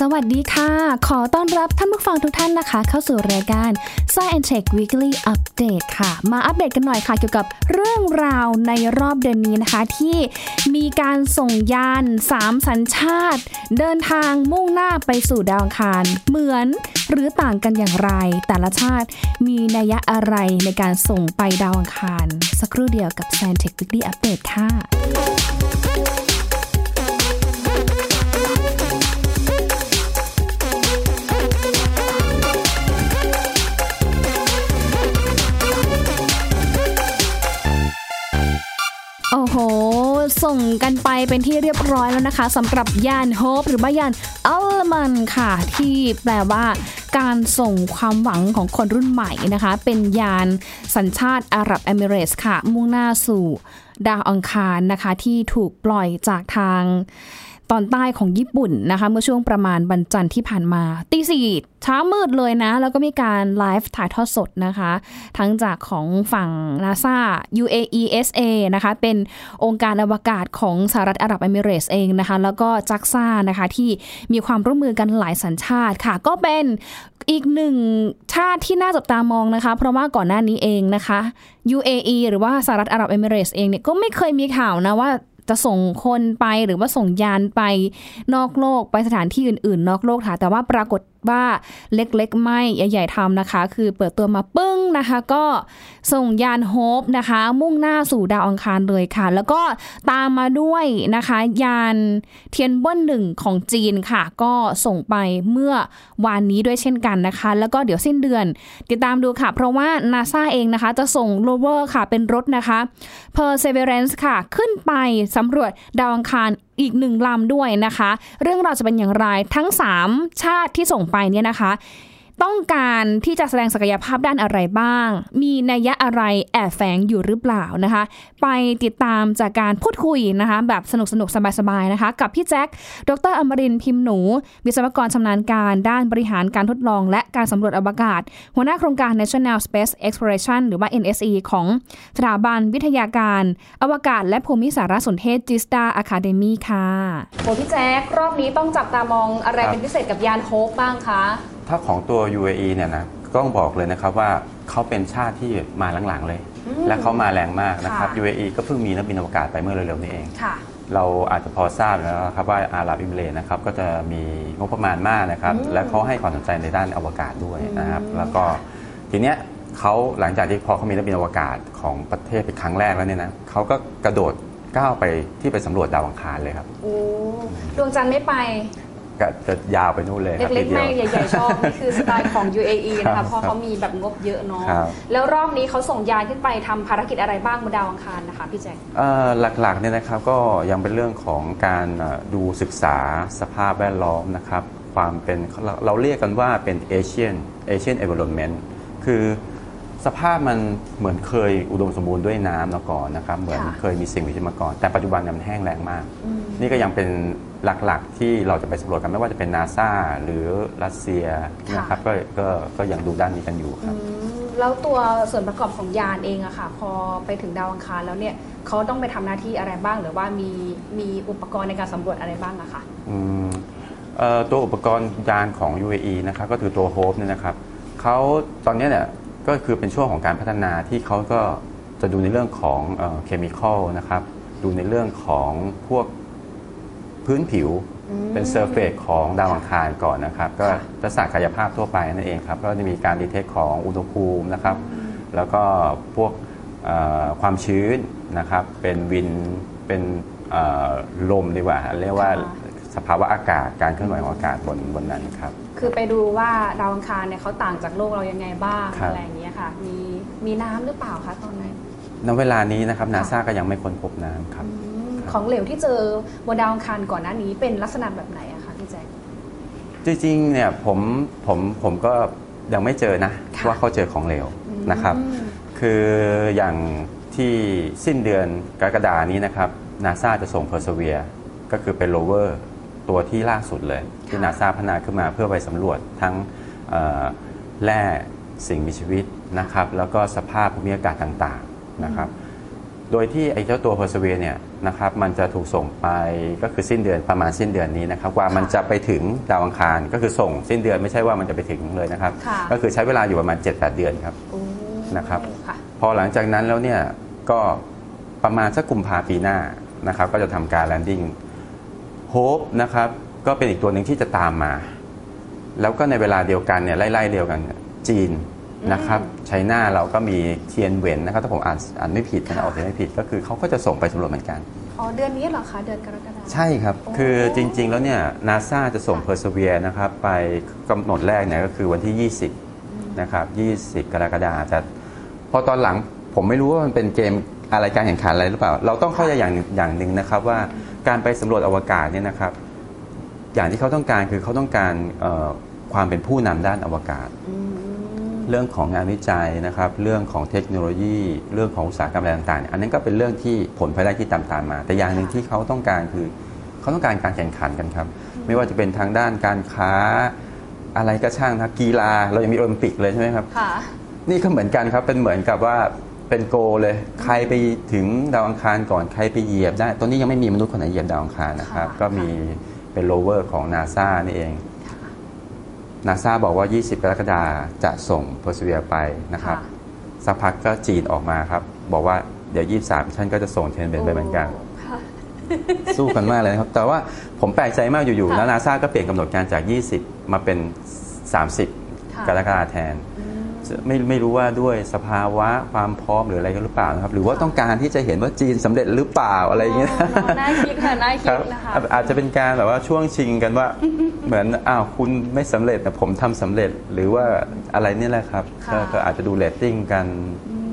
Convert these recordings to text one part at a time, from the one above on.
สวัสดีค่ะ ขอต้อนรับท่านผู้ฟังทุกท่านนะคะ เข้าสู่รายการ Science Tech Weekly Update ค่ะ มาอัปเดตกันหน่อยค่ะ เกี่ยวกับเรื่องราวในรอบเดือนนี้นะคะ ที่มีการส่งยาน 3 สัญชาติ เดินทางมุ่งหน้าไปสู่ดาวอังคาร เหมือนหรือต่างกันอย่างไร แต่ละชาติมีนัยยะอะไรในการส่งไปดาวอังคาร สักครู่เดียวกับ Science Tech Weekly Update ค่ะ ห ส่งกันไปเป็นที่เรียบร้อยแล้วนะคะสำหรับยานโฮปหรือว่ายานอัลมันค่ะ ที่แปลว่าการส่งความหวังของคนรุ่นใหม่นะคะ เป็นยานสัญชาติอาหรับเอมิเรตส์ค่ะ มุ่งหน้าสู่ดาวอังคารนะคะ ที่ถูกปล่อยจากทาง อนใต้ของญี่ปุ่นนะคะ เมื่อช่วงประมาณวันจันทร์ที่ผ่านมาตีสี่เช้ามืดเลยนะ แล้วก็มีการไลฟ์ถ่ายทอดสดนะคะ ทั้งจากของฝั่ง NASA UAESA นะคะ เป็นองค์การอวกาศของสหรัฐอาหรับเอมิเรสเองนะคะ แล้วก็จักซ่านะคะที่มีความร่วมมือกันหลายสัญชาติค่ะ ก็เป็นอีกหนึ่งชาติที่น่าจับตามองนะคะ เพราะว่าก่อนหน้านี้เองนะคะ UAE หรือว่าสหรัฐอาหรับเอมิเรสเองเนี่ยก็ไม่เคยมีข่าวนะว่า จะส่งคนไปหรือว่าส่งยานไปนอกโลกไปสถานที่อื่น ๆ นอกโลกค่ะแต่ว่าปรากฏ ว่าเล็กๆ ไม่ใหญ่ๆทำนะคะ คือเปิดตัวมาปึ้งนะคะ ก็ส่งยาน Hope นะคะ มุ่งหน้าสู่ดาวอังคารเลยค่ะ แล้วก็ตามมาด้วยนะคะ ยานเทียนเวิ่นหนึ่งของจีนค่ะ ก็ส่งไปเมื่อวานนี้ด้วยเช่นกันนะคะ แล้วก็เดี๋ยวสิ้นเดือน ติดตามดูค่ะ เพราะว่า NASA เองนะคะ จะส่งโรเวอร์ค่ะเป็นรถนะคะ Perseverance ค่ะ ขึ้นไปสำรวจดาวอังคารอีกหนึ่งลำด้วยนะคะ เรื่องราวจะเป็นอย่างไรทั้ง 3 ชาติที่ส่งไปเนี่ยนะคะ ต้องการที่จะแสดงศักยภาพด้านอะไรบ้าง มีนัยยะอะไรแอบแฝงอยู่หรือเปล่านะคะ ไปติดตามจากการพูดคุยนะคะ แบบสนุกสนุกสบายๆนะคะ กับพี่แจ็ค ดรอมรินพิมพ์หนู วิศวกรชำนาญการด้านบริหารการทดลอง และการสำรวจอวกาศ หัวหน้าโครงการ National Space Exploration หรือว่า NSE ของสถาบันวิทยาการ อวกาศ และภูมิสารสนเทศ GISTDA Academy ค่ะโหพี่แจ็ครอบนี้ต้องจับตามองอะไรรเป็นพิเศษกับยาน Hope บ้างคะ ถ้าของตัว UAE เนี่ยนะก็ต้องบอกเลยนะครับว่าเขาเป็นชาติที่มาหลังๆเลย อืมและเขามาแรงมากนะครับ ค่ะ UAE ก็เพิ่งมีนักบินอวกาศไปเมื่อเร็วๆนี้เอง ค่ะ เราอาจจะพอทราบแล้วนะครับว่าอาหรับเอมิเรตส์นะครับก็จะมีงบประมาณมากนะครับ อืมและเขาให้ความสนใจในด้านอวกาศด้วยนะครับ อืมแล้วก็ทีเนี้ยเขาหลังจากที่พอเขามีนักบินอวกาศของประเทศเป็นครั้งแรกแล้วเนี่ยนะเขาก็กระโดดก้าวไปที่ไปสำรวจดาวอังคารเลยครับ โอ้ดวงจันทร์ไม่ไป ก็จะยาวไปนู่นเลยครับเล็กทีๆดีไม่ยวใหญ่ๆชอบนี่คือสไตล์ของ UAE นะครัคะบเพราะเขามีแบบงบเยอะเนาะครับแล้วรอบนี้เขาส่งยานขึ้นไปทำภารกิจอะไรบ้างบนดาวอังคารนะคะพี่แจ็คเอ่อหลักๆเนี่ยนะครับก็ยังเป็นเรื่องของการเอ่อดูศึกษาสภาพแวดล้อมนะครับความเป็นเราเราเรียกกันว่าเป็น Asian Asian environment คือสภาพมันเหมือนเคยอุดมสมบูรณ์ด้วยน้ำมาก่อนนะครับ เหมือนค่ะเคยมีสิ่งมีชีวิตมาก่อน แต่ปัจจุบันเนี่ยมันแห้งแล้งมากอืมนี่ก็ยังเป็น หลักๆ ที่เราจะไปสำรวจกันไม่ว่าจะเป็นนาซาหรือรัสเซียนะครับก็ก็ก็ยังดูด้านนี้กันอยู่ครับอืมแล้วตัวส่วนประกอบของยานเองอะค่ะ พอไปถึงดาวอังคารแล้วเนี่ยเขาต้องไปทำหน้าที่อะไรบ้าง หรือว่ามีมีอุปกรณ์ในการสำรวจอะไรบ้างอะค่ะอืมเอ่อตัวอุปกรณ์ยานของ UAE นะครับก็คือตัว Hope เนี่ยนะครับเขาตอนนี้เนี่ยก็คือเป็นช่วงของการพัฒนาที่เขาก็จะดูในเรื่องของเคมีคอลนะครับดูในเรื่องของพวก พื้นผิวอืมเป็นเซอร์เฟสของดาวอังคารก่อนนะครับ ก็ค่ะลักษณะกายภาพทั่วไปนั่นเองครับ ก็จะมีการดีเทคของอุณหภูมินะครับ แล้วก็พวกเอ่อความชื้นนะครับ เป็นวิน เป็นเอ่อลมดีกว่า เรียกว่าค่ะสภาวะอากาศ การเคลื่อนไหวของอากาศบนบนนั้นครับ คือไปดูว่าดาวอังคารเนี่ยเขาต่างจากโลกเรายังไงบ้างครับอะไรอย่างเงี้ยค่ะ มีมีน้ำหรือเปล่าคะตอนนั้นณเวลานี้นะครับนาซาก็ยังไม่ค้นพบน้ำครับอืมครับ ของเหลวที่เจอบนดาวอังคารก่อนหน้านี้เป็นลักษณะแบบไหนอะคะพี่แจ็ค จริงๆเนี่ยผมผมผมก็ยังไม่เจอนะ ค่ะว่าเขาเจอของเหลวอืมนะครับ คืออย่างที่สิ้นเดือนกรกฎานี้นะครับนาซาจะส่ง Persevere ก็คือเป็นโรเวอร์ตัวที่ล่าสุดเลย ที่นาซาพัฒนาขึ้นมาเพื่อไปสำรวจทั้งเอ่อแร่สิ่งมีชีวิตนะครับ แล้วก็สภาพภูมิอากาศต่างๆนะครับ โดยที่ไอ้เจ้าตัว persevere เนี่ยนะครับมันจะถูกส่งไปก็คือสิ้นเดือนประมาณสิ้นเดือนนี้นะครับกว่ามันจะไปถึงดาวอังคารก็คือส่งสิ้นเดือนไม่ใช่ว่ามันจะไปถึงเลยนะครับ ค่ะ ก็คือใช้เวลาอยู่ประมาณ 7-8 เดือนครับ โอ้นะครับ ค่ะ พอหลังจากนั้นแล้วเนี่ยก็ประมาณสักกุมภาปีหน้านะครับก็จะทำการ landing Hope นะครับก็เป็นอีกตัวหนึ่งที่จะตามมา แล้วก็ในเวลาเดียวกันเนี่ยไล่ๆเดียวกันเนี่ยจีน นะครับ China เราก็มีเทียนเวิ่นนะครับถ้าผมอ่านอ่านไม่ผิดนะค่ะออกเสียงไม่ผิดก็คือเขาก็จะส่งไปสำรวจเหมือนกัน อ๋อเดือนนี้เหรอคะเดือนกรกฎาคม ใช่ครับ โอ้ คือจริง ๆ แล้วเนี่ยนาซาจะส่ง Persevere นะครับ ไปกำหนดแรกเนี่ยก็คือวันที่ 20 นะครับ 20 กรกฎาคมแต่พอตอนหลังผมไม่รู้ว่ามันเป็นเกมอะไรการแข่งขันอะไรหรือเปล่า เราต้องเข้าใจอย่างหนึ่งอย่างหนึ่งนะครับว่าการไปสำรวจอวกาศเนี่ยนะครับ อย่างที่เขาต้องการคือเขาต้องการเอ่อความเป็นผู้นำด้านอวกาศ อืม เรื่องของงานวิจัยนะครับ เรื่องของเทคโนโลยี เรื่องของอุตสาหกรรมอะไรต่างๆเนี่ยอันนั้นก็เป็นเรื่องที่ผลพลอยได้ที่ตามตามมา แต่อย่างหนึ่งที่เขาต้องการคือเขาต้องการการแข่งขันกันครับ ไม่ว่าจะเป็นทางด้านการค้าอะไรก็ช่างนะกีฬาเรายังมีโอลิมปิกเลยใช่ไหมครับค่ะนี่ก็เหมือนกันครับเป็นเหมือนกับว่าเป็น goal เลย ใครไปถึงดาวอังคารก่อนใครไปเหยียบได้ตอนนี้ยังไม่มีมนุษย์คนไหนเหยียบดาวอังคารนะครับค่ะก็มีเป็นโรเวอร์ของนาซานี่เอง นาซาบอกว่า 20 กรกฎาคมจะส่ง Perseverance ไปนะครับ สักพักก็จีนออกมาครับ บอกว่าเดี๋ยว 23ฉันก็จะส่งเทนเบนไปเหมือนกันค่ะสู้กันมากเลยนะครับ แต่ว่าผมแปลกใจมากอยู่ๆค่ะแล้วนาซาก็เปลี่ยนกำหนดการจาก 20 มาเป็น 30ค่ะกรกฎาคมแทน ไม่ไม่รู้ว่าด้วยสภาวะความพร้อมหรืออะไรก็หรือเปล่านะครับ หรือว่าต้องการที่จะเห็นว่าจีนสำเร็จหรือเปล่าอะไรอย่างเงี้ยอ๋อน่าคิดค่ะน่าคคิรัดบนะคะอาอาจจะเป็นการแบบว่าช่วงชิงกันว่า เหมือนอ้าวคุณไม่สำเร็จแต่ผมทำสำเร็จหรือว่าอะไรนี่แหละครับค่ะก็ก็อาจจะดูเรตติ้งกัน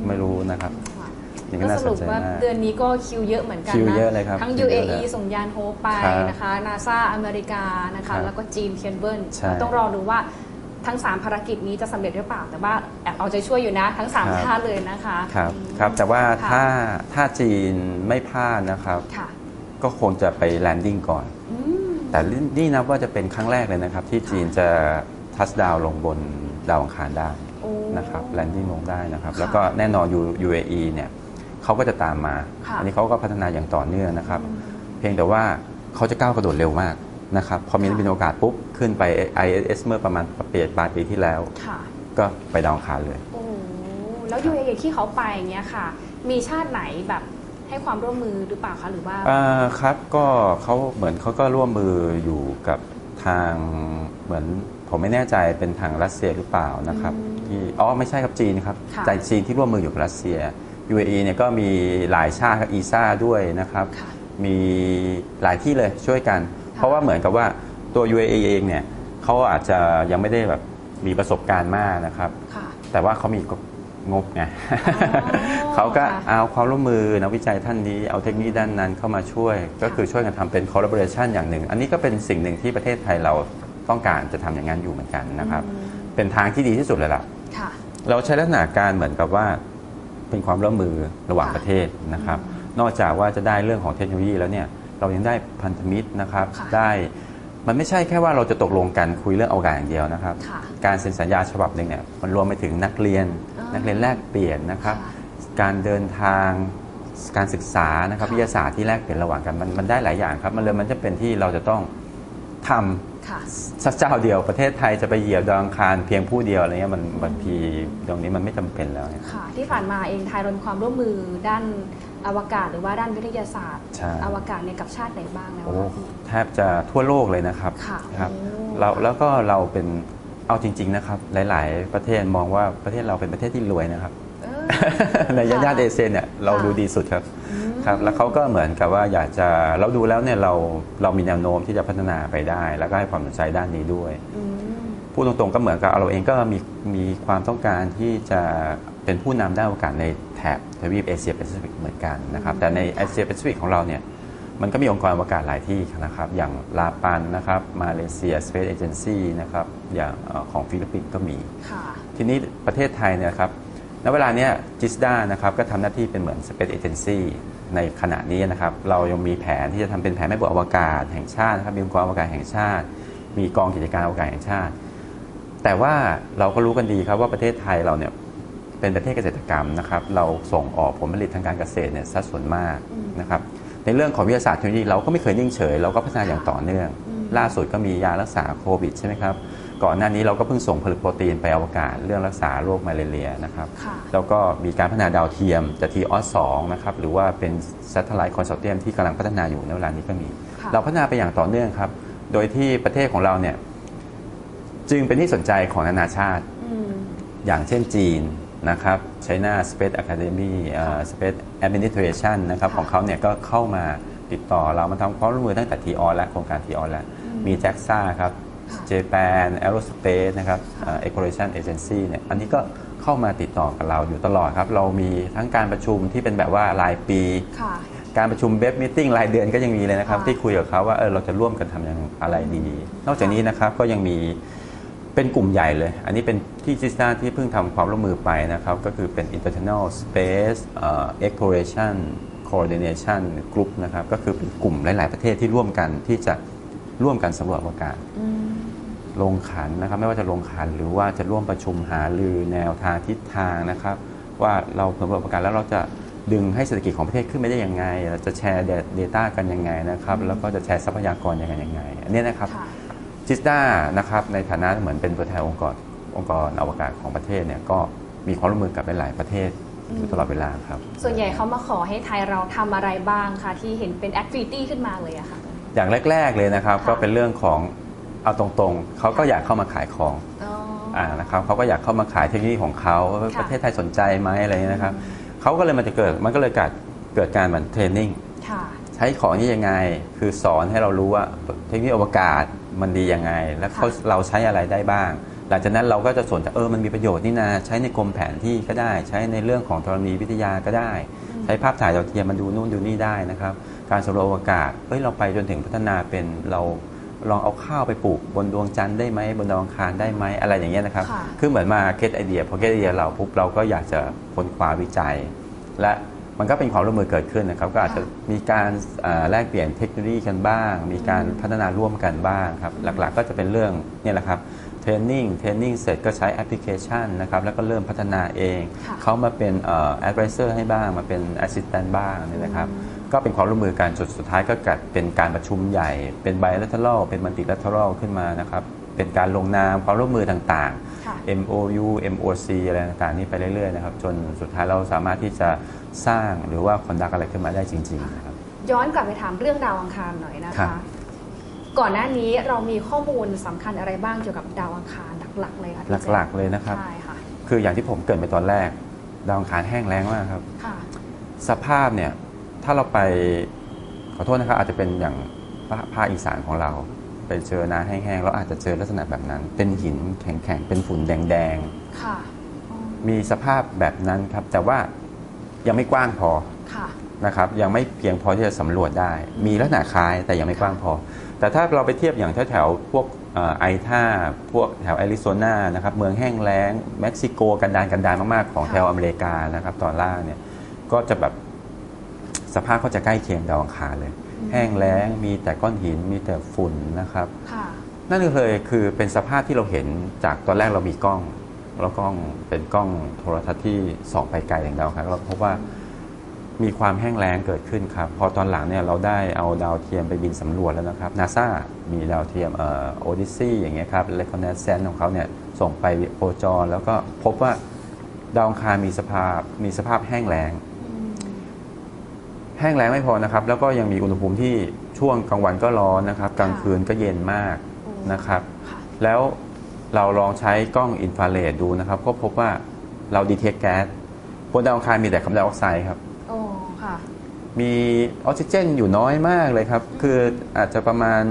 ไม่รู้นะครับค่ะอย่างนี้ก็น่าสสนรุปว่าเดือนนี้ก็คิวเยอะเหมือนกันคิวนะเยอะเลยครับทั้งคิวเยอะ UAE เลยส่งยาน Hope ไปครับนะคะนาซาอเมริกานะคะครับแล้วก็จีนเทียนเวิ่นใช่ต้องรอดูว่า ทั้ง 3 ภารกิจนี้จะสำเร็จหรือเปล่า แต่ว่าแอบเอาใจช่วยอยู่นะทั้งครับ3ท่านเลยนะคะครับอืมครับแต่ว่าค่ะถ้าถ้าจีนไม่พลาดนะครับค่ะก็คงจะไป landing ก่อนอืมแต่นี่นับว่าจะเป็นครั้งแรกเลยนะครับ ที่จีนจะ touch down ลงบนดาวอังคารได้โอ้นะครับ landing ลงได้นะครับค่ะแล้วก็แน่นอน U- UAE เนี่ยเขาก็จะตามมาค่ะอันนี้เขาก็พัฒนาอย่างต่อเนื่องนะครับอืมเพียงแต่ว่าเขาจะก้าวกระโดดเร็วมากนะครับ พอมีค่ะเป็นโอกาสปุ๊บ ขึ้นไป ISS เมื่อประมาณปลายปลายปีที่แล้ว ค่ะ ก็ไปดาวอังคารเลย โอ้แล้ว UAE ที่เขาไปอย่างเงี้ยค่ะ มีชาติไหนแบบให้ความร่วมมือหรือเปล่าคะหรือว่า อ่าครับก็เขาเหมือนเขาก็ร่วมมืออยู่กับทางเหมือนผมไม่แน่ใจเป็นทางรัสเซียหรือเปล่านะครับอืมที่อ๋อไม่ใช่ครับจีนครับค่ะแต่จีนที่ร่วมมืออยู่กับรัสเซีย UAE เนี่ยก็มีหลายชาติครับอีซ่าด้วยนะครับ ค่ะ มีหลายที่เลยช่วยกัน เพราะว่าเหมือนกับว่า ตัว UAE เองเนี่ยเขาอาจจะยังไม่ได้แบบมีประสบการณ์มากนะครับ ค่ะ แต่ว่าเขามีงบไงอ๋อเขาก็ค่ะเอาความร่วมมือนักวิจัยท่านนี้เอาเทคโนโลยีด้านนั้นเข้ามาช่วย ก็คือช่วยกันทำเป็น collaboration อย่างหนึ่ง อันนี้ก็เป็นสิ่งหนึ่งที่ประเทศไทยเราต้องการจะทำอย่างนั้นอยู่เหมือนกันนะครับ อืม เป็นทางที่ดีที่สุดเลยล่ะ ค่ะ เราใช้ลักษณะการเหมือนกับว่าเป็นความร่วมมือระหว่างค่ะประเทศนะครับ นอกจากว่าจะได้เรื่องของเทคโนโลยีแล้วเนี่ยเรายังได้พันธมิตรนะครับ ค่ะได้ มันไม่ใช่แค่ว่าเราจะตกลงกันคุยเรื่องอวกาศอย่างเดียวนะครับค่ะการเซ็นสัญญาฉบับหนึ่งเนี่ยมันรวมไปถึงนักเรียนอ่านันักเรียนแลกเปลี่ยนนะครับค่ะการเดินทางการศึกษานะครับค่ะวิทยาศาสตร์ที่แลกเปลี่ยนระหว่างกันมันมันได้หลายอย่างครับ มันเลยมันจะเป็นที่เราจะต้องทำค่ะ สักเจ้าเดียวประเทศไทยจะไปเหยียบดาวอังคารเพียงผู้เดียวอะไรเงี้ยมันบางทีตรงนี้มันไม่จำเป็นแล้วเนี่ยค่ะ ที่ผ่านมาเองไทยเรามีความร่วมมือด้านอวกาศหรือว่าด้านวิทยาศาสตร์ใช่อวกาศเนี่ยกับชาติไหนบ้างแล้วโอ้คะพี่แทบจะทั่วโลกเลยนะครับค่ะครับโอ้เราแล้วก็เราเป็นเอาจริง ๆนะครับ หลาย ๆ ประเทศมองว่าประเทศเราเป็นประเทศที่รวยนะครับเออในย่านค่ะเอเชียเนี่ยเราค่ะดูดีสุดครับอืม ครับแล้วเขาก็เหมือนกับว่าอยากจะเราดูแล้วเนี่ยเราเรามีแนวโน้มที่จะพัฒนาไปได้ แล้วก็ให้ความสนใจด้านนี้ด้วยอืมพูดตรงๆก็เหมือนกับเราเองก็มีมีความต้องการที่จะเป็นผู้นำด้านอวกาศในแถบทวีปเอเชียแปซิฟิกเหมือนกันนะครับแต่ในเอเชียแปซิฟิกของเราเนี่ยมันก็มีองค์กรอวกาศหลายที่นะครับ อย่างลาปันนะครับมาเลเซีย Space Agency นะครับอย่างเอ่อของฟิลิปปินส์ก็มีค่ะทีนี้ประเทศไทยเนี่ยครับณเวลาเนี้จิสดานะครับก็ทำหน้าที่เป็นเหมือน Space Agency ในขณะนี้นะครับ เรายังมีแผนที่จะทำเป็นแผนแม่บทอวกาศแห่งชาตินะครับมีองค์กรอวกาศแห่งชาติ มีกองกิจการอวกาศแห่งชาติ แต่ว่าเราก็รู้กันดีครับว่าประเทศไทยเราเนี่ยเป็นประเทศเกษตรกรรมนะครับ เราส่งออกผลผลิตทางการเกษตรเนี่ยสัดส่วนมากนะครับในเรื่องของวิทยาศาสตร์เทคโนโลยีเราก็ไม่เคยนิ่งเฉย เราก็พัฒนาอย่างต่อเนื่อง ล่าสุดก็มียารักษาโควิดใช่ไหมครับ ก่อนหน้านี้เราก็เพิ่งส่งผลึกโปรตีนไปอวกาศเรื่องรักษาโรคมาเรียนะครับค่ะแล้วก็มีการพัฒนาดาวเทียมจะทีออสองนะครับ หรือว่าเป็น Satellite Consortium ที่กำลังพัฒนาอยู่ในเวลานี้ก็มีค่ะเราพัฒนาไปอย่างต่อเนื่องครับ โดยที่ประเทศของเราเนี่ยจึงเป็นที่สนใจของนานาชาติอืมอย่างเช่นจีนนะครับ China Space Academy เอ่อ Space Administration นะครับค่ะของเขาเนี่ยก็เข้ามาติดต่อเรามาทำความร่วมมือตั้งแต่ทีออและโครงการทีออแล้วมี JAXA ครับค่ะ Japan Aerospace นะครับเอ่อ Exploration Agency เนี่ยอันนี้ก็เข้ามาติดต่อกับเราอยู่ตลอดครับ เรามีทั้งการประชุมที่เป็นแบบว่ารายปีค่ะการประชุมเว็บมิทติ้งรายเดือนก็ยังมีเลยนะครับค่ะที่คุยกับเขาว่าเออเราจะร่วมกันทำอย่างอะไรดี นอกจากนี้นะครับก็ยังมีเป็นกลุ่มใหญ่เลย อันนี้เป็นที่จิสตาที่เพิ่งทำความร่วมมือไปนะครับ ก็คือเป็น International Space เอ่อ Exploration Coordination Group นะครับ ก็คือเป็นกลุ่มหลาย ๆ ประเทศที่ร่วมกันที่จะร่วมกันสำรวจอวกาศอืม ลงขันนะครับ ไม่ว่าจะลงขันหรือว่าจะร่วมประชุมหารือแนวทางทิศทางนะครับ ว่าเราสำรวจประการแล้วเราจะดึงให้เศรษฐกิจของประเทศขึ้นไปได้ยังไง เราจะแชร์ Data กันยังไงนะครับ แล้วก็จะแชร์ทรัพยากรยังไงยังไงอันนี้นะครับค่ะจิสด้านะครับในฐานะเหมือนเป็นตัวแทนองค์กรองค์กรอวกาศของประเทศเนี่ยก็มีความร่วมมือกับหลายๆประเทศอยู่ตลอดเวลาครับ ส่วนใหญ่เขามาขอให้ไทยเราทำอะไรบ้างคะที่เห็นเป็นแอคทิวิตี้ขึ้นมาเลยอะค่ะอย่างแรก ๆเลยนะครับค่ะก็เป็นเรื่องของ เอาตรงๆ เขาก็อยากเข้ามาขายของอ๋ออ่านะครับเขาก็อยากเข้ามาขายเทคโนโลยีของเขาว่าค่ะประเทศไทยสนใจไหมอะไรเงี้ยนะครับเขาก็เลยมันจะเกิดมันก็เลยเกิดเกิดการเหมือน training ค่ะใช้ของนี้ยังไง คือสอนให้เรารู้ว่าเทคโนโลยีอวกาศมันดียังไง แล้วเขาค่ะเราใช้อะไรได้บ้าง หลังจากนั้นเราก็จะสนใจเออมันมีประโยชน์นี่นาใช้ในกรมแผนที่ก็ได้ ใช้ในเรื่องของธรณีวิทยาก็ได้ ใช้ภาพถ่ายดาวเทียมมาดูนู่นดูนี่ได้นะครับ การสำรวจอวกาศเฮ้ยเราไปจนถึงพัฒนาเป็นเรา ลองเอาข้าวไปปลูกบนดวงจันทร์ได้ไหมบนดาวอังคารได้ไหมอะไรอย่างเงี้ยนะครับ ค่ะคือเหมือนมา get idea พอ get idea เราปุ๊บเราก็อยากจะค้นคว้าวิจัย และมันก็เป็นความร่วมมือเกิดขึ้นนะครับ ก็อาจจะมีการอ่าแลกเปลี่ยนเทคโนโลยีกันบ้าง มีการพัฒนาร่วมกันบ้างครับหลักๆก็จะเป็นเรื่องเนี่ยแหละครับเทรนนิ่งเทรนนิ่งเสร็จก็ใช้แอปพลิเคชันนะครับแล้วก็เริ่มพัฒนาเอง ค่ะ เขามาเป็นเอ่อ advisor ให้บ้างมาเป็น assistant บ้างเนี่ยนะครับ ก็เป็นความร่วมมือกันจนสุดท้ายก็เกิดเป็นการประชุมใหญ่ เป็น bilateral เป็น multilateral ขึ้นมานะครับเป็นการลงนามความร่วมมือต่างค่ะๆ MOU MOC อะไรต่างๆนี่ไปเรื่อยๆนะครับจนสุดท้ายเราสามารถที่จะสร้างหรือว่าคอนดักอะไรขึ้นมาได้จริงๆนะครับย้อนกลับไปถามเรื่องดาวอังคารหน่อยนะครัคะบก่อนหน้านี้เรามีข้อมูลสำคัญอะไรบ้างเกี่ยวกับดาวอังคารหลักๆเลยค่ะพี่หลักๆเลยนะครับใช่ค่ะคืออย่างที่ผมเกริดไปตอนแรก ดาวอังคารแห้งแล้งมากครับค่ะสภาพเนี่ย ถ้าเราไปขอโทษนะครับอาจจะเป็นอย่างภาภาคอีสานของเรา ไปเจอน้าแห้งๆเราอาจจะเจอลักษณะแบบนั้น เป็นหินแข็งๆเป็นฝุ่นแดงค่ะอ๋อๆมีสภาพแบบนั้นครับ แต่ว่ายังไม่กว้างพอค่ะนะครับ ยังไม่เพียงพอที่จะสำรวจได้ มีลักษณะคล้ายแต่ยังไม่กว้างพอ แต่ถ้าเราไปเทียบอย่างแถวๆพวกเอ่อไอท่าพวกแถวแอริโซนานะครับเมืองแห้งแล้งเม็กซิโกกันดารกันดารมากๆของค่ะแถวอเมริกานะครับตอนล่างเนี่ยก็จะแบบ สภาพก็จะใกล้เคียงดาวอังคารเลย แห้งแล้งมีแต่ก้อนหินมีแต่ฝุ่นนะครับค่ะนั่นก็เลยคือเป็นสภาพที่เราเห็นจากตอนแรกเรามีกล้องแล้วกล้องเป็นกล้องโทรทรรศน์ที่ส่องไปไกลอย่างดาวครับเราพบว่ามีความแห้งแล้งเกิดขึ้นครับ พอตอนหลังเนี่ยเราได้เอาดาวเทียมไปบินสำรวจแล้วนะครับนาซามีดาวเทียมเอ่อ Odyssey อย่างเงี้ยครับ Reconnaissance ของเขาเนี่ยส่งไปโคจร แล้วก็พบว่าดาวอังคารมีสภาพมีสภาพแห้งแล้งอืม แห้งแล้งไม่พอนะครับ แล้วก็ยังมีอุณหภูมิที่ช่วงกลางวันก็ร้อนนะครับ กลางคืนก็เย็นมากโอ้นะครับค่ะแล้วเราลองใช้กล้องอินฟราเรดดูนะครับ ก็พบว่าเราดีเทคแก๊สบนดาวอังคารมีแต่คาร์บอนไดออกไซด์ครับโอ้ค่ะ มีออกซิเจนอยู่น้อยมากเลยครับ คืออาจจะประมาณ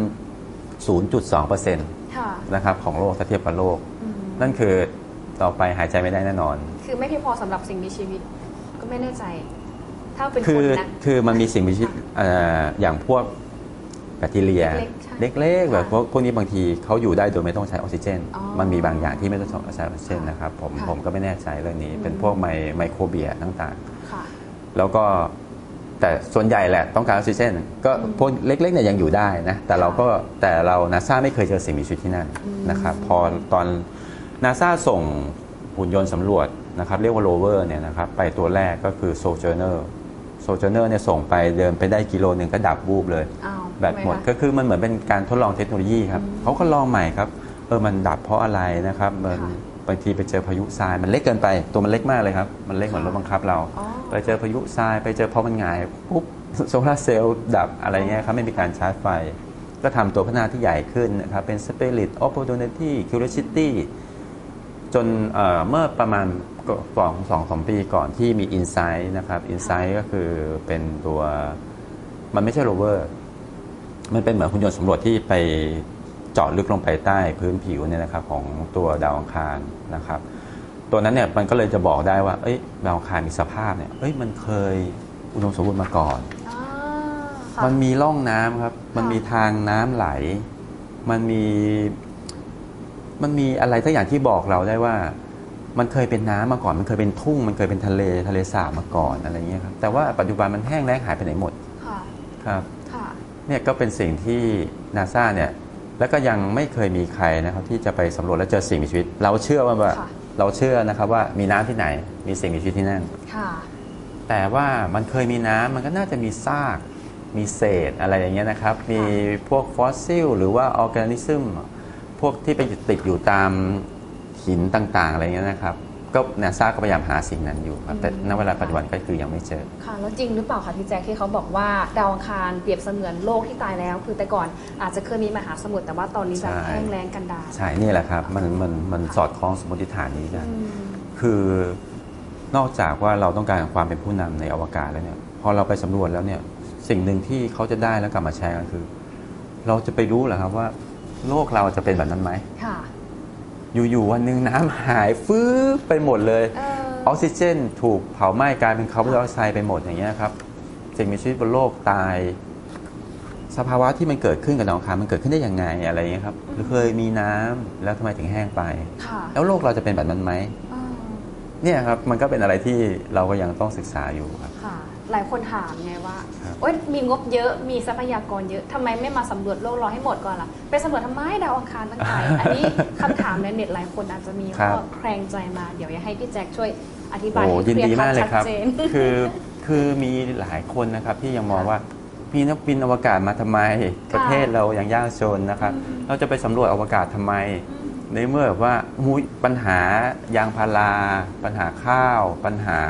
0.2%นค่ะะครับของโลกถ้าเทียบกับโลกอืมนั่นคือต่อไปหายใจไม่ได้แน่นอน คือไม่เพียงพอสำหรับสิ่งมีชีวิต ก็ไม่แน่ใจ ถ้าเป็นคืคนอนะ คือมันมีสิ่งมีชีวิตเอ่ออย่างพวกแบคทีเรียเล็กๆใช่เล็กๆแบบค่ะพวกพวกนี้บางทีเขาอยู่ได้โดยไม่ต้องใช้ออกซิเจน อ๋อมันมีบางอย่างที่ไม่ต้องใช้ออกซิเจนค่ะนะครับผมค่ะผมก็ไม่แน่ใจเรื่องนี้เป็นอืมพวกไมไมโครเบียต่างค่ะ ๆ แล้วก็แต่ส่วนใหญ่แหละต้องการออกซิเจน ก็อืมพวกเล็กๆเนี่ยยังอยู่ได้นะแต่เราค่ะก็แต่เรานาซาไม่เคยเจอสิ่งมีชีวิตที่นั่นอืม นะครับพอตอนนาซาส่งหุ่นยนต์สำรวจนะครับเรียกว่าโรเวอร์เนี่ยนะครับไปตัวแรกก็คือ Sojourner Sojourner เนี่ยส่งไปเดินไปได้กิโลหนึ่งก็ดับวูบเลย อ้าวแบตหมดทำไมคะก็คือมันเหมือนเป็นการทดลองเทคโนโลยีครับเขาก็ลองใหม่ครับเออมันดับเพราะอะไรนะครับมันค่ะบางทีไปเจอพายุทรายมันเล็กเกินไป ตัวมันเล็กมากเลยครับ มันเล็กเหมือนรถบังคับเรา อ๋อ ไปเจอพายุทรายไปเจอพอมันหงายปุ๊บโซลาร์เซลล์ดับอะไรเงี้ยครับไม่มีการชาร์จไฟ ก็ทำตัวพัฒนาที่ใหญ่ขึ้นนะครับเป็น Spirit Opportunity Curiosity จนเอ่อเมื่อประมาณ สองสองสองปีก่อนที่มี Insight นะครับ Insight ก็คือเป็นตัวมันไม่ใช่โรเวอร์มันเป็นเหมือนหุ่นยนต์สำรวจที่ไปเจาะลึกลงไปใต้พื้นผิวเนี่ยนะครับของตัวดาวอังคารนะครับ ตัวนั้นเนี่ยมันก็เลยจะบอกได้ว่า เอ้ยดาวอังคารมีสภาพเนี่ยเอ้ยมันเคยอุดมสมบูรณ์มาก่อนอ่าค่ะมันมีร่องน้ำครับ มันมีทางน้ำไหล มันมี มันมีอะไรสักอย่างที่บอกเราได้ว่า มันเคยเป็นน้ำมาก่อน มันเคยเป็นทุ่ง มันเคยเป็นทะเลทะเลสาบมาก่อนอะไรเงี้ยครับ แต่ว่าปัจจุบันมันแห้งแล้งหายไปไหนหมดค่ะครับค่ะเนี่ยก็เป็นสิ่งที่นาซาเนี่ยแล้วก็ยังไม่เคยมีใครนะครับที่จะไปสำรวจและเจอสิ่งมีชีวิต เราเชื่อว่าว่าค่ะเราเชื่อนะครับว่ามีน้ำที่ไหน มีสิ่งมีชีวิตที่นั่นค่ะแต่ว่ามันเคยมีน้ำมันก็น่าจะมีซากมีเศษอะไรอย่างเงี้ยนะครับ มีพวกฟอสซิล หรือว่า organism พวกที่ไปติดอยู่ตาม หินต่างๆ อะไรเงี้ยนะครับ ก็นาซาก็พยายามหาสิ่งนั้นอยู่ครับ แต่ณเวลาปัจจุบันก็คือยังไม่เจอ ค่ะ แล้วจริงหรือเปล่าคะพี่แจ๊คที่เขาบอกว่าดาวอังคารเปรียบเสมือนโลกที่ตายแล้ว คือแต่ก่อนอาจจะเคยมีมหาสมุทรแต่ว่าตอนนี้แบบใช่ แห้งแล้งกันดารใช่นี่แหละครับมันมันมันสอดคล้องสมมติฐานนี้กัน อืม คือนอกจากว่าเราต้องการความเป็นผู้นำในอวกาศแล้วเนี่ยพอเราไปสำรวจแล้วเนี่ยสิ่งหนึ่งที่เขาจะได้แล้วกลับมาแชร์กันคือ เราจะไปรู้เหรอครับว่า โลกเราจะเป็นแบบนั้นไหม ค่ะ อยู่ๆวันหนึ่งน้ำหายฟื้บไปหมดเลยเออออกซิเจน ถูกเผาไหม้กลายเป็นคาร์บอนไดออกไซด์ไปหมดอย่างเงี้ยครับสิ่งมีชีวิตบนโลกตาย สภาวะที่มันเกิดขึ้นกับดาวอังคารมันเกิดขึ้นได้ยังไงอะไรเงี้ยครับหรือเคยมีน้ำแล้วทำไมถึงแห้งไปค่ะแล้วโลกเราจะเป็นแบบนั้นไหมเออเนี่ยครับมันก็เป็นอะไรที่เราก็ยังต้องศึกษาอยู่ครับค่ะ หลายคนถามไงว่าครับ โอ๊ยมีงบเยอะมีทรัพยากรเยอะทำไมไม่มาสำรวจโลกเราให้หมดก่อนล่ะไปสำรวจทำไมดาวอังคารตั้งไกลอันนี้คำถามในเน็ตหลายคนอาจจะมีครัข้บอแคลงใจมาเดี๋ยวอยากให้พี่แจ็คช่วยอธิบายโอ้ให้ยินเคลียดีร์มากเลยชัดครับเจน คือคือมีหลายคนนะครับที่ยังมองว่ามีนักบินอวกาศมาทำไมประเทศเรายังยากจนนะครับเราจะไปสำรวจอวกาศทำไม ในเมื่อแบบว่ามุยปัญหายางพารา ปัญหาข้าว ปัญหา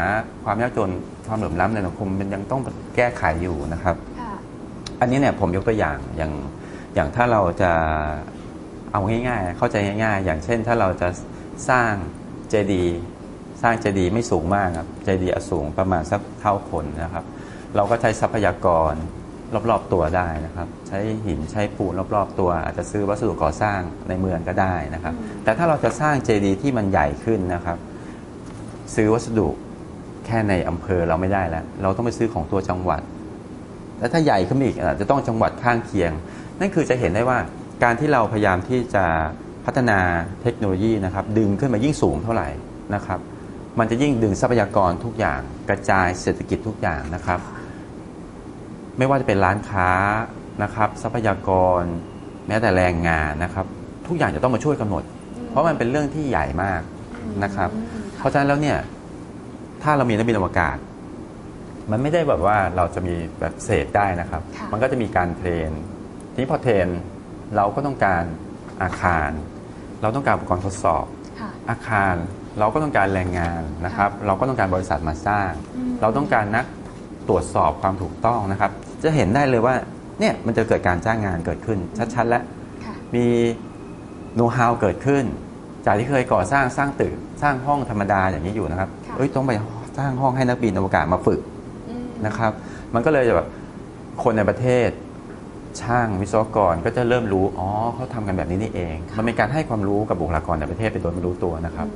ความยากจน ความเหลื่อมล้ำในสังคมมันยังต้องแก้ไขอยู่นะครับ ค่ะอันนี้เนี่ยผมยกตัวอย่างอย่างอย่างถ้าเราจะเอาง่ายๆ เข้าใจง่ายๆ อย่างเช่น ถ้าเราจะสร้างเจดีย์สร้างเจดีย์ไม่สูงมากครับเจดีย์สูงประมาณสักเท่าคนนะครับ เราก็ใช้ทรัพยากรรอบๆตัวได้นะครับ ใช้หินใช้ปูนรอบๆตัว อาจจะซื้อวัสดุก่อสร้างในเมืองก็ได้นะครับ แต่ถ้าเราจะสร้างเจดีย์ที่มันใหญ่ขึ้นนะครับ ซื้อวัสดุแค่ในอำเภอเราไม่ได้แล้ว เราต้องไปซื้อของตัวจังหวัด แล้วถ้าใหญ่ขึ้นอีกอาจจะต้องจังหวัดข้างเคียง นั่นคือจะเห็นได้ว่าการที่เราพยายามที่จะพัฒนาเทคโนโลยีนะครับ ดึงขึ้นมายิ่งสูงเท่าไหร่นะครับ มันจะยิ่งดึงทรัพยากรทุกอย่าง กระจายเศรษฐกิจทุกอย่างนะครับ ไม่ว่าจะเป็นร้านค้านะครับ ทรัพยากร แม้แต่แรงงานนะครับ ทุกอย่างจะต้องมาช่วยกำหนด เพราะมันเป็นเรื่องที่ใหญ่มากนะครับ เพราะฉะนั้นแล้วเนี่ย ถ้าเรามีนักบินอวกาศ มันไม่ได้แบบว่าเราจะมีแบบเสพได้นะครับ ค่ะ มันก็จะมีการ train ทีนี้พอ train เราก็ต้องการอาคาร เราต้องการอุปกรณ์ทดสอบ ค่ะ อาคารเราก็ต้องการแรงงานนะครับ เราก็ต้องการบริษัทมาสร้างเราต้องการนักตรวจสอบความถูกต้องนะครับ จะเห็นได้เลยว่าเนี่ยมันจะเกิดการจ้างงานเกิดขึ้น ชัดๆแล้ว ค่ะ มีโน้ตฮาวเกิดขึ้น จากที่เคยก่อสร้างสร้างตึกสร้างห้องธรรมดาอย่างนี้อยู่นะครับค่ะเอ้ยต้องไปสร้างห้องให้นักบินอวกาศมาฝึกอืมนะครับ มันก็เลยจะแบบคนในประเทศช่างวิศวกรก็จะเริ่มรู้ อ๋อเขาทำกันแบบนี้นี่เอง มันเป็นการให้ความรู้กับบุคลากรในประเทศไปโดยไม่รู้ตัวนะครับ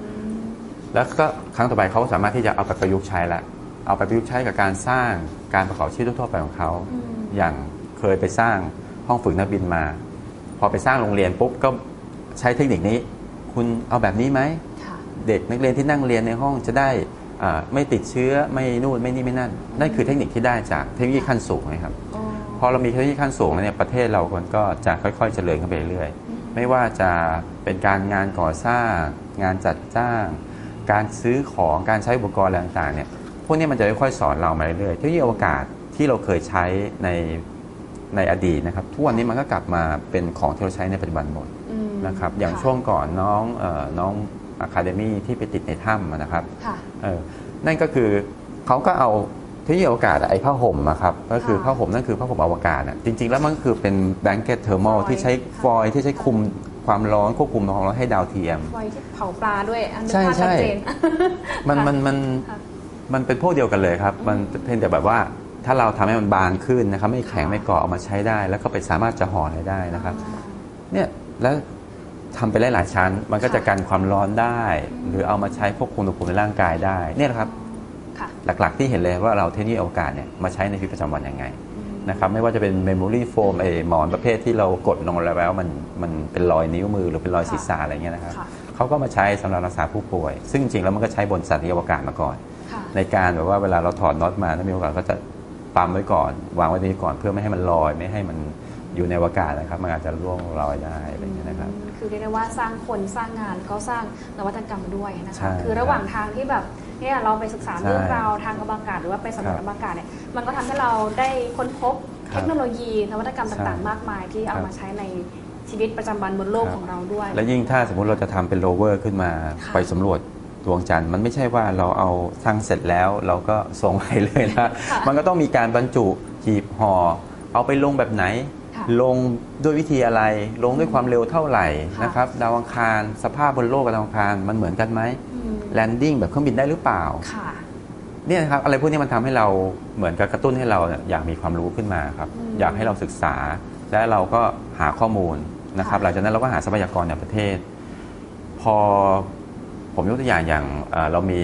แล้วก็ครั้งต่อไปเขาสามารถที่จะเอาไปประยุกต์ใช้ละ เอาไปประยุกต์ใช้กับการสร้างการประกอบชีวิตทั่วๆไปของเขาอืมอย่างเคยไปสร้างห้องฝึกนักบินมา พอไปสร้างโรงเรียนปุ๊บก็ใช้เทคนิคนี้ คุณเอาแบบนี้ไหมค่ะ เด็กนักเรียนที่นั่งเรียนในห้องจะได้อ่าไม่ติดเชื้อไม่นู่นไม่นี่ไม่นั่นนั่นคือเทคนิคที่ได้จากเทคโนโลยีขั้นสูงนะครับอ๋อพอเรามีเทคโนโลยีขั้นสูงแล้วเนี่ยประเทศเรามันก็จะค่อยๆเจริญขึ้นไปเรื่อยๆไม่ว่าจะเป็นการงานก่อสร้าง งานจัดจ้าง การซื้อของการใช้อุปกรณ์อะไรต่างๆเนี่ยพวกนี้มันจะค่อยๆสอนเรามาเรื่อยๆเทคโนโลยีอวกาศที่เราเคยใช้ในในอดีตนะครับทุกวันนี้มันก็กลับมาเป็นของที่เราใช้ในปัจจุบันหมดอืมนะครับอย่างค่ะช่วงก่อนน้องเออน้อง อะคาเดมี่ที่ไปติดในถ้ำอะนะครับค่ะเออนั่นก็คือเขาก็เอาเทคโนโลยีอวกาศอะไอ้ผ้าห่มอะครับก็คือค่ะผ้าห่มนั่นคือผ้าห่มอวกาศอะจริง ๆ แล้วมันก็คือเป็น blanket thermo foil ที่ใช้ค่ะฟอยล์ที่ใช้คุมความร้อนควบคุมความร้อนให้ดาวเทียมไว้ที่เผาปลาด้วยอันนี้ใช่ใช่ภาพชัดเจนมันมันมันค่ะมันเป็นพวกเดียวกันเลยครับ มันเพียงแต่แบบว่าถ้าเราทำให้มันบางขึ้นนะครับ ไม่แข็งค่ะไม่เกาะเอามาใช้ได้ แล้วก็ไปสามารถจะห่ออะไรได้นะครับ เนี่ยแล้ว ทำไปหลายๆชั้น มันก็จะกันความร้อนได้ หรือเอามาใช้ควบคุมอุณหภูมิในร่างกายได้เนี่ยนะครับค่ะหลักๆที่เห็นเลยว่าเราเทคโนโลยีอวกาศเนี่ยมาใช้ในชีวิตประจำวันยังไงนะครับไม่ว่าจะเป็น memory foam ไอหมอนประเภทที่เรากดลงแล้วมันมันเป็นรอยนิ้วมือ หรือเป็นรอยศีรษะอะไรเงี้ยนะครับค่ะเขาก็มาใช้สำหรับรักษาผู้ป่วย ซึ่งจริงๆแล้วมันก็ใช้บนสัตว์ในอวกาศมาก่อนค่ะในการแบบว่าเวลาเราถอดน็อตมาถ้ามีโอกาสก็จะปั๊มไว้ก่อน วางไว้ตรงนี้ก่อนเพื่อไม่ให้มันลอย ไม่ให้มันอยู่ในอวกาศนะครับ มันอาจจะร่วงลอยได้อะไรอย่างเงี้ยนะครับ คือเรียกได้ว่าสร้างคนสร้างงานก็สร้างนวัตกรรมด้วยนะใช่คะคือระหว่างทางที่แบบเนี่ยเราไปศึกษาใช่เรื่องราวทางอวกาศหรือว่าไปสำรวจครับอวกาศเนี่ยมันก็ทำให้เราได้ค้นพบครับเทคโนโลยี นวัตกรรมต่างใช่ๆมากมายที่เอาครับมาใช้ในชีวิตประจำวันบนโลกครับ ของเราด้วย และยิ่งถ้าสมมุติเราจะทำเป็นโรเวอร์ขึ้นมาค่ะ ไปสำรวจดวงจันทร์มันไม่ใช่ว่าเราเอาสร้างเสร็จแล้วเราก็ส่งไปเลยนะมันก็ต้องมีการบรรจุหีบห่อเอาไปลงแบบไหนค่ะ ลงด้วยวิธีอะไร ลงด้วยความเร็วเท่าไหร่ค่ะนะครับดาวอังคารสภาพบนโลกกับดาวอังคารมันเหมือนกันไหมอืมแลนดิ้งแบบเครื่องบินได้หรือเปล่าค่ะเนี่ยนะครับอะไรพวกนี้มันทำให้เราเหมือนกับกระตุ้นให้เราเนี่ยอยากมีความรู้ขึ้นมาครับอืมอยากให้เราศึกษา และเราก็หาข้อมูลนะครับค่ะหลังจากนั้นเราก็หาทรัพยากรในประเทศ พอ ผมยกตัวอย่างอย่างเอ่อเรามี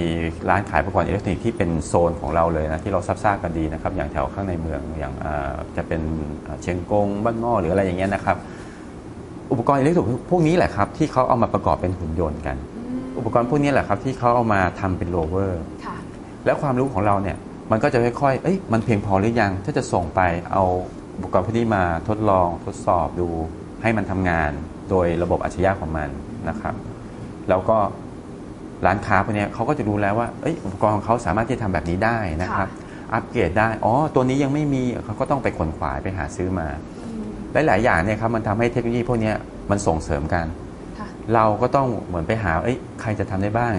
ร้านขายอุปกรณ์อิเล็กทรอนิกส์ที่เป็นโซนของเราเลยนะที่เราทราบๆกันดีนะครับอย่างแถวข้างในเมืองอย่างเอ่อจะเป็นเอ่อเชียงกงบ้านหม้อหรืออะไรอย่างเงี้ยนะครับอุปกรณ์อิเล็กทรอนิกส์พวกนี้แหละครับที่เขาเอามาประกอบเป็นหุ่นยนต์กันอืมอุปกรณ์พวกนี้แหละครับที่เขาเอามาทำเป็นโรเวอร์ค่ะแล้วความรู้ของเราเนี่ยมันก็จะค่อยๆเอ้ยมันเพียงพอหรือยังถ้าจะส่งไปเอาอุปกรณ์พวกนี้มาทดลองทดสอบดูให้มันทำงาน โดยระบบอัจฉริยะของมันนะครับ แล้วก็ ร้านค้าพวกเนี้ยเขาก็จะรู้แล้วว่าเอ้ยอุปกรณ์ของเขาสามารถที่จะทำแบบนี้ได้นะครับ อัปเกรดได้ อ๋อ ตัวนี้ยังไม่มีเขาก็ต้องไปขนขวายไปหาซื้อมาอืมหลายๆอย่างเนี่ยครับมันทำให้เทคโนโลยีพวกเนี้ยมันส่งเสริมกันค่ะเราก็ต้องเหมือนไปหาเอ้ยใครจะทำได้บ้าง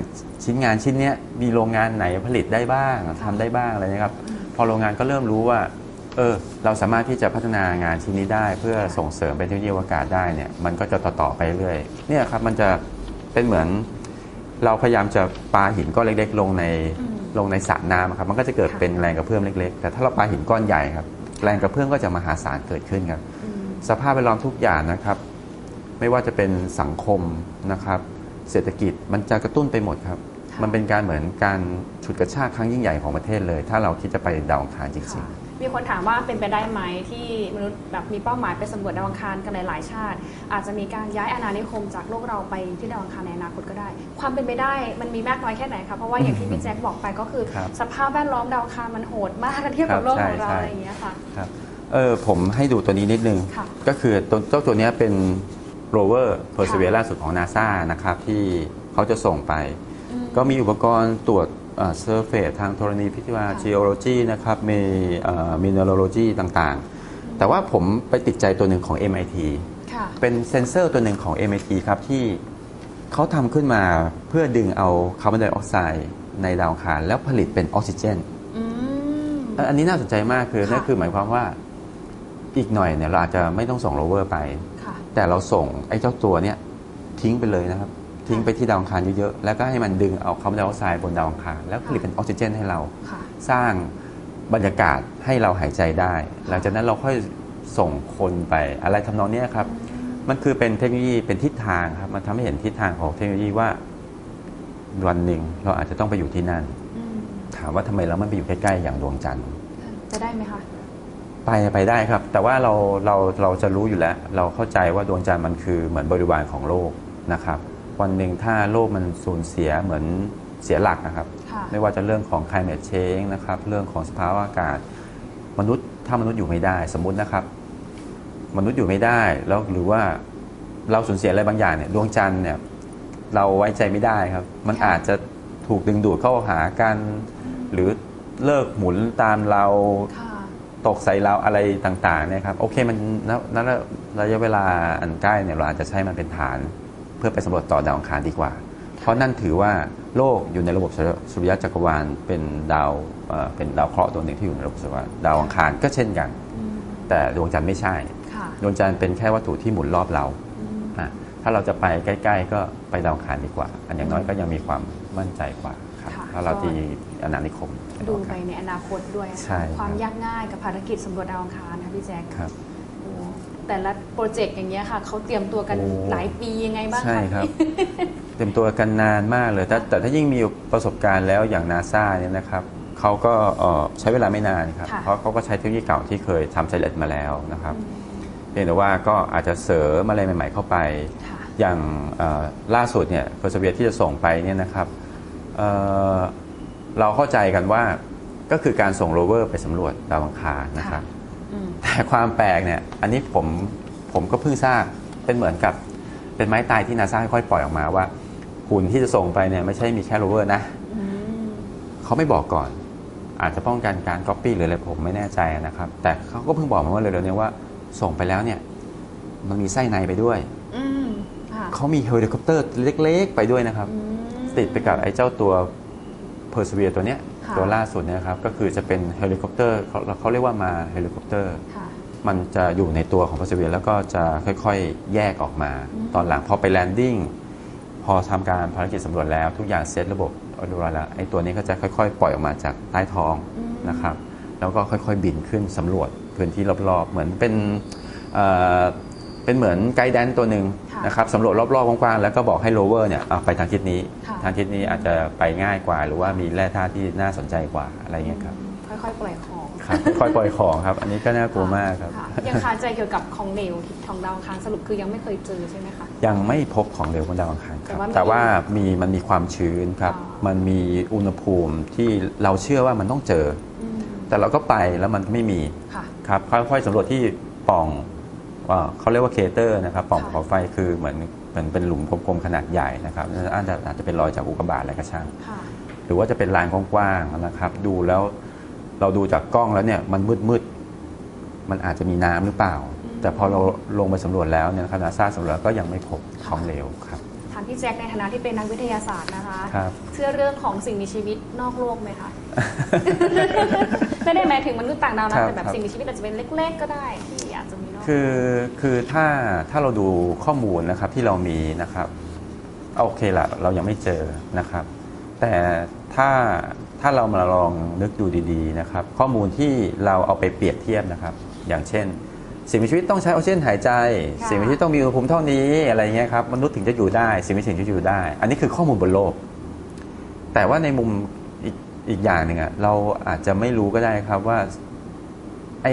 ชิ้นงานชิ้นเนี้ยมีโรงงานไหนผลิตได้บ้างทำได้บ้างอะไรนะครับ พอโรงงานก็เริ่มรู้ว่าเออเราสามารถที่จะพัฒนางานชิ้นนี้ได้ เพื่อส่งเสริมเป็นเทคโนโลยีอวกาศได้เนี่ยมันก็จะต่อๆไปเรื่อยเนี่ยครับมันจะเป็นเหมือน เราพยายามจะปาหินก้อนเล็ก ๆ ลงในอืมลงในสระน้ำครับมันก็จะเกิดค่ะเป็นแรงกระเพื่อมเล็ก ๆ แต่ถ้าเราปาหินก้อนใหญ่ครับ แรงกระเพื่อมก็จะมหาศาลเกิดขึ้นครับอืมสภาพแวดล้อมทุกอย่างนะครับ ไม่ว่าจะเป็นสังคมนะครับ เศรษฐกิจมันจะกระตุ้นไปหมดครับค่ะมันเป็นการเหมือนการฉุดกระชากครั้งยิ่งใหญ่ของประเทศเลย ถ้าเราคิดจะไปดาวอังคารจริงค่ะ มีคนถามว่าเป็นไปได้ไหมที่มนุษย์แบบมีเป้าหมายไปสำรวจดาวอังคารกันหลายๆชาติ อาจจะมีการย้ายอาณานิคมจากโลกเราไปที่ดาวอังคารในอนาคตก็ได้ ความเป็นไปได้มันมีมากน้อยแค่ไหนคะเพราะว่าอย่างที่พี่แจ็คบอกไปก็คือ ครับ สภาพแวดล้อมดาวอังคารมันโหดมากเทียบกับโลกของเราครับใช่อะไรอย่างเงี้ยค่ะๆครับเออผมให้ดูตัวนี้นิดนึง ค่ะก็คือตัวเจ้าตัวเนี้ยเป็นโรเวอร์ Perseverance ล่าสุดของ NASA นะครับ ที่เขาจะส่งไป อืม ก็มีอุปกรณ์ตรวจ surface ทางธรณีวิทยาค่ะ geology นะครับมี mineralogy ต่างๆ แต่ว่าผมไปติดใจตัวหนึ่งของ MIT ค่ะเป็นเซนเซอร์ตัวหนึ่งของ MIT ครับที่เขาทำขึ้นมาเพื่อดึงเอาคาร์บอนไดออกไซด์ในดาวอังคารแล้วผลิตเป็นออกซิเจนอืมอันอันนี้น่าสนใจมากคือค่ะนั่นคือหมายความว่าอีกหน่อยเนี่ยเราอาจจะไม่ต้องส่งโรเวอร์ไปค่ะแต่เราส่งไอ้เจ้าตัวเนี้ยทิ้งไปเลยนะครับ ทิ้งไปที่ดาวอังคารเยอะๆแล้วก็ให้มันดึงเอาคาร์บอนไดออกไซด์บนดาวอังคารแล้วผลิตเป็นออกซิเจนให้เรา ค่ะ สร้างบรรยากาศให้เราหายใจได้ หลังจากนั้นเราค่อยส่งคนไปอะไรทำนองเนี้ยครับ มันคือเป็นเทคโนโลยีเป็นทิศทางครับ มันทำให้เห็นทิศทางของเทคโนโลยีว่าวันหนึ่งเราอาจจะต้องไปอยู่ที่นั่น อืมถามว่าทำไมเราไม่ไปอยู่ใกล้ๆอย่างดวงจันทร์ จะได้ไหมคะ ไปไปได้ครับ แต่ว่าเราเราเราจะรู้อยู่แล้ว เราเข้าใจว่าดวงจันทร์มันคือเหมือนบริวารของโลกนะครับ วันหนึ่งถ้าโลกมันสูญเสียเหมือนเสียหลักนะครับค่ะไม่ว่าจะเรื่องของ climate change นะครับ เรื่องของสภาวะอากาศ มนุษย์ถ้ามนุษย์อยู่ไม่ได้ สมมุตินะครับ มนุษย์อยู่ไม่ได้แล้วหรือว่าเราสูญเสียอะไรบางอย่างเนี่ยดวงจันทร์เนี่ยเราไว้ใจไม่ได้ครับ มันค่ะอาจจะถูกดึงดูดเข้าหากัน หรือเลิกหมุนตามเราค่ะตกใส่เราอะไรต่างๆเนี่ยครับโอเคมันณณระยะเวลาอันใกล้เนี่ยเราอาจจะใช้มันเป็นฐานเพื่อไปสำรวจต่อดาวอังคารดีกว่า เพราะนั่นถือว่าโลกอยู่ในระบบสุริยะจักรวาลเป็นดาวเอ่อเป็นดาวเคราะห์ตัวหนึ่งที่อยู่ในระบบสุริยะดาวอังคารก็เช่นกันอืมแต่ดวงจันทร์ไม่ใช่ค่ะดวงจันทร์เป็นแค่วัตถุที่หมุนรอบเราอืมอะถ้าเราจะไปใกล้ ๆ ก็ไปดาวอังคารดีกว่า อันอย่างน้อยก็ยังมีความมั่นใจกว่าครับค่ะถ้าเราตีอนานิคม ดูไปในอนาคตด้วยนะคะใช่ครับความยากง่ายกับภารกิจสำรวจดาวอังคารนะพี่แจ๊คครับโอ้ แต่ละโปรเจกต์อย่างเงี้ยค่ะเขาเตรียมตัวกันโอ้ หลายปียังไงบ้างใช่คะครับ เต็มตัวกันนานมากเลยแต่แต่ถ้ายิ่งมีประสบการณ์แล้วอย่างนาซาเนี่ยนะครับเขาก็เอ่อใช้เวลาไม่นานครับค่ะ เพราะเขาก็ใช้เทคโนโลยีเก่าที่เคยทำสำเร็จมาแล้วนะครับอืมเพียงแต่ว่าก็อาจจะเสริมอะไรใหม่ ๆ เข้าไป ค่ะ อย่างเอ่อล่าสุดเนี่ย Perseverance ที่จะส่งไปเนี่ยนะครับเอ่อเราเข้าใจกันว่าก็คือการส่งโรเวอร์ไปสำรวจดาวอังคารนะครับอืม แต่ความแปลกเนี่ย อันนี้ผมผมก็เพิ่งทราบเป็นเหมือนกับเป็นไม้ตายที่นาซาค่อยๆปล่อยออกมาว่าหุ่นที่จะส่งไปเนี่ยไม่ใช่มีแค่โรเวอร์นะอืมเขาไม่บอกก่อน อาจจะป้องกันการก๊อปปี้หรืออะไรผมไม่แน่ใจนะครับ แต่เขาก็เพิ่งบอกมาว่าเร็วๆเนี้ยว่าส่งไปแล้วเนี่ย มันมีไส้ในไปด้วยอืมค่ะเขามีเฮลิคอปเตอร์เล็ก ๆ ไปด้วยนะครับอืมติดไปกับไอ้เจ้าตัว Perseverance ตัวเนี้ยค่ะ ตัวล่าสุดเนี่ยนะครับก็คือจะเป็นเฮลิคอปเตอร์เขาเขาเรียกว่า Mars Helicopter ค่ะมันจะอยู่ในตัวของ Perseverance แล้วก็จะค่อยๆ แยกออกมาอืมตอนหลังพอไป landing พอทำการภารกิจสำรวจแล้ว ทุกอย่างเซตระบบเรียบร้อยแล้วไอ้ตัวนี้ก็จะค่อยๆ ปล่อยออกมาจากใต้ท้องอืมนะครับ แล้วก็ค่อยๆบินขึ้นสำรวจพื้นที่รอบๆ เหมือนเป็นเอ่อเป็นเหมือน guidance ตัวหนึ่งค่ะ นะครับสำรวจรอบๆกว้างๆแล้วก็บอกให้โรเวอร์เนี่ยเอาไปทางทิศนี้ค่ะทางทิศนี้อาจจะไปง่ายกว่า หรือว่ามีแร่ธาตุที่น่าสนใจกว่าอะไรเงี้ยครับค่อยๆปล่อยของครับค่อยๆปล่อยของครับ อันนี้ก็น่ากลัวมากครับะยังคาใจเกี่ยวกับของเหลวของดาวอังคารสรุปคือยังไม่เคยเจอใช่ไหมคะยังไม่พบของเหลวบนดาวอังคารครับแต่ว่ามีแต่ว่ามีมันมีความชื้นครับอ๋อมันมีอุณหภูมิที่เราเชื่อว่ามันต้องเจออืมแต่เราก็ไปแล้วมันไม่มีค่ะครับค่อยๆสำรวจที่ปล่องอ่า เขาเรียกว่า crater นะครับปล่องค่ะภูเขาไฟคือเหมือนเหมือนเป็นหลุมกลมๆขนาดใหญ่นะครับอาจจะอาจจะเป็นรอยจากอุกกาบาตอะไรก็ช่างค่ะหรือว่าจะเป็นลานกว้างๆนะครับ ดูแล้วเราดูจากกล้องแล้วเนี่ยมันมืดๆมันอาจจะมีน้ำหรือเปล่าอืมแต่พอเราลงไปสำรวจแล้วเนี่ยนะครับนาซาสำรวจก็ยังไม่พบของเหลวครับถามพี่แจ็คในฐานะที่เป็นนักวิทยาศาสตร์นะคะครับเชื่อเรื่องของสิ่งมีชีวิตนอกโลกไหมคะไม่ได้หมายถึงมนุษย์ต่างดาวครันะบแต่แบบครับสิ่งมีชีวิตอาจจะเป็นเล็ก ๆ ก็ได้ที่ คือคือถ้าถ้าเราดูข้อมูลนะครับที่เรามีนะครับโอเคละเรายังไม่เจอนะครับ แต่ถ้าถ้าเรามาลองนึกดูดีๆนะครับ ข้อมูลที่เราเอาไปเปรียบเทียบนะครับ อย่างเช่น สิ่งมีชีวิตต้องใช้ออกซิเจนหายใจะสิ่งมีชีวิตต้องมีอุณหภูมิเท่านี้อะไรเงี้ยครับมนุษย์ถึงจะอยู่ได้ สิ่งมีชีวิตถึงจะอยู่ได้ อันนี้คือข้อมูลบนโลก แต่ว่าในมุมอีกอีกอย่างหนึ่งอะเราอาจจะไม่รู้ก็ได้ครับว่าไอ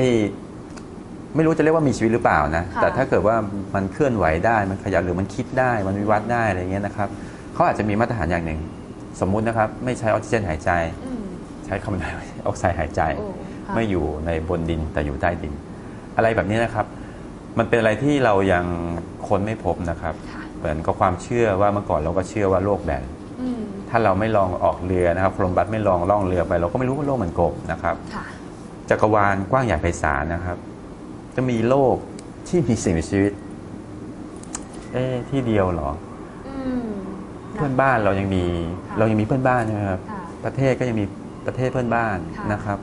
ไม่รู้จะเรียกว่ามีชีวิตหรือเปล่านะ ค่ะ แต่ถ้าเกิดว่ามันเคลื่อนไหวได้ มันขยับหรือมันคิดได้ มันวิวัฒน์ได้อะไรเงี้ยนะครับเขาอาจจะมีมาตรฐานอย่างหนึ่ง สมมุตินะครับไม่ใช้ออกซิเจนหายใจ อืมใช้คาร์บอนไดออกไซด์หายใจ โอ้ค่ะไม่อยู่ในบนดินแต่อยู่ใต้ดิน อะไรแบบนี้นะครับ มันเป็นอะไรที่เรายังค้นไม่พบนะครับ ค่ะเหมือนกับความเชื่อว่าเมื่อก่อนเราก็เชื่อว่าโลกแบน อืมถ้าเราไม่ลองออกเรือนะครับโคลมบัสไม่ลองล่องเรือไป เราก็ไม่รู้ว่าโลกมันกลมนะครับ ค่ะจักรวาลกว้างใหญ่ไพศาลนะครับ จะมีโลกที่มีสิ่งมีชีวิต เอ๊ะที่เดียวเหรอ อืม เพื่อนบ้านเรายังมีค่ะเรายังมีเพื่อนบ้านใช่ไหมครับค่ะประเทศก็ยังมีประเทศเพื่อนบ้านค่ะ นะครับ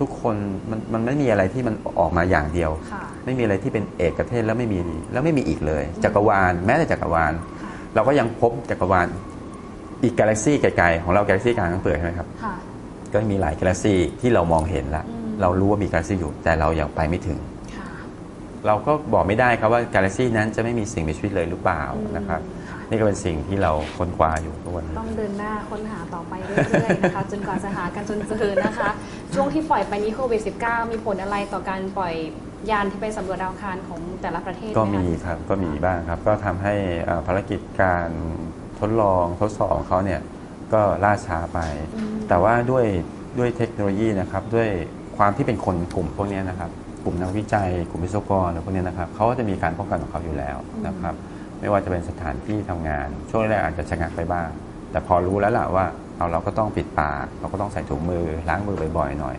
ทุกคนมันมันไม่มีอะไรที่มันออกมาอย่างเดียว ค่ะ ไม่มีอะไรที่เป็นเอกเทศแล้วไม่มีแล้วไม่มีอีกเลย จักรวาลแม้แต่จักรวาลค่ะเราก็ยังพบจักรวาลอีกกาแล็กซี่ไกลๆของเรากาแล็กซี่กลางทั้งเปลือกใช่ไหมครับ ค่ะ ก็มีหลายกาแล็กซี่ที่เรามองเห็นแล้วอืม เรารู้ว่ามีกาแล็กซี่อยู่ แต่เรายังไปไม่ถึงค่ะ เราก็บอกไม่ได้ครับว่ากาแล็กซี่นั้นจะไม่มีสิ่งมีชีวิตเลยหรือเปล่านะครับค่ะนี่ก็เป็นสิ่งที่เราค้นคว้าอยู่ทุกวันนี้ ต้องเดินหน้าค้นหาต่อไปเรื่อยๆนะคะ จนกว่าจะหากันจนเจอนะคะ ช่วงที่ปล่อยไปนี้โควิด -19 มีผลอะไรต่อการปล่อยยานที่ไปสำรวจดาวอังคารของแต่ละประเทศไหก็คะมีครับก็มีบ้างครับ ก็ทำให้เอ่อภารกิจการทดลองทดสอบของเขาเนี่ยก็ล่าช้าไปอืมแต่ว่าด้วยด้วยเทคโนโลยีนะครับด้วยความที่เป็นคนกลุ่มพวกเนี้ยนะครับ กลุ่มนักวิจัย กลุ่มวิศวกรอะไรพวกเนี้ยนะครับเขาก็จะมีการป้องกันของเขาอยู่แล้วนะครับ ไม่ว่าจะเป็นสถานที่ทำงาน ช่วงแรกอาจจะชะงักไปบ้าง แต่พอรู้แล้วล่ะว่าเอาเราก็ต้องปิดปาก เราก็ต้องใส่ถุงมือล้างมือบ่อยๆหน่อย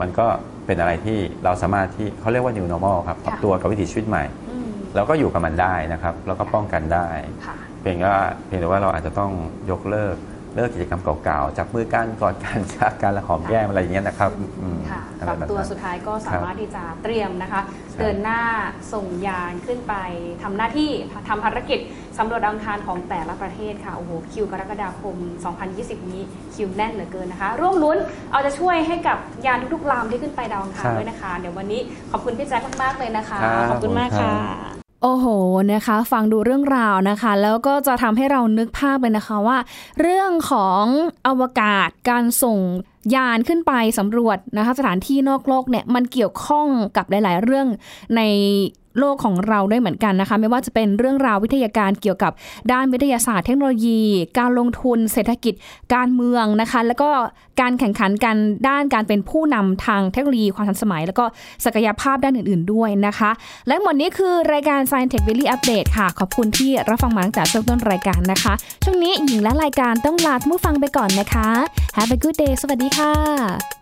มันก็เป็นอะไรที่เราสามารถที่เขาเรียกว่า new normal ครับปรับตัวกับวิถีชีวิตใหม่อืมเราก็อยู่กับมันได้นะครับ แล้วก็ป้องกันได้ค่ะเพียงว่าเพียงแต่ว่าเราอาจจะต้องยกเลิก เลิกกิจกรรมเก่าๆจับมือกันกอดกันชักกันและหอมแก้มอะไรอย่างเงี้ยนะครับอืมค่ะอะปไรรับแบบตัวนั้นสุดท้ายก็สามารถที่จะเตรียมนะคะใช่เดินหน้าส่งยานขึ้นไปทำหน้าที่ทำภารกิจสำรวจดาวอังคารของแต่ละประเทศค่ะโอ้โหคิวกรกฎาคม 2020 นี้คิวแน่นเหลือเกินนะคะ ร่วมลุ้นเอาจะช่วยให้กับยานทุกๆลำที่ขึ้นไปดาวอังคารครับด้วยนะคะ เดี๋ยววันนี้ขอบคุณพี่แจ็คมากๆเลยนะคะครับขอบคุณมากขอบคุณครัค่ะบ โอ้โหนะคะ ฟังดูเรื่องราวนะคะ แล้วก็จะทำให้เรานึกภาพเลยนะคะว่า เรื่องของอวกาศการส่งยานขึ้นไปสำรวจนะคะสถานที่นอกโลกเนี่ยมันเกี่ยวข้องกับหลาย ๆ เรื่องใน โลกของเราด้วยเหมือนกันนะคะไม่ว่าจะเป็นเรื่องราววิทยาการเกี่ยวกับด้านวิทยาศาสตร์เทคโนโลยี การลงทุน เศรษฐกิจ การเมืองนะคะ แล้วก็การแข่งขันกันด้านการเป็นผู้นำทางเทคโนโลยีความทันสมัย แล้วก็ศักยภาพด้านอื่น ๆด้วยนะคะ และหมดนี้คือรายการ Science Tech Daily Update ค่ะ ขอบคุณที่รับฟังมาตั้งแต่ช่วงต้นรายการนะคะ ช่วงนี้หญิงและรายการต้องลาท่านผู้ฟังไปก่อนนะคะ Have a good day สวัสดีค่ะ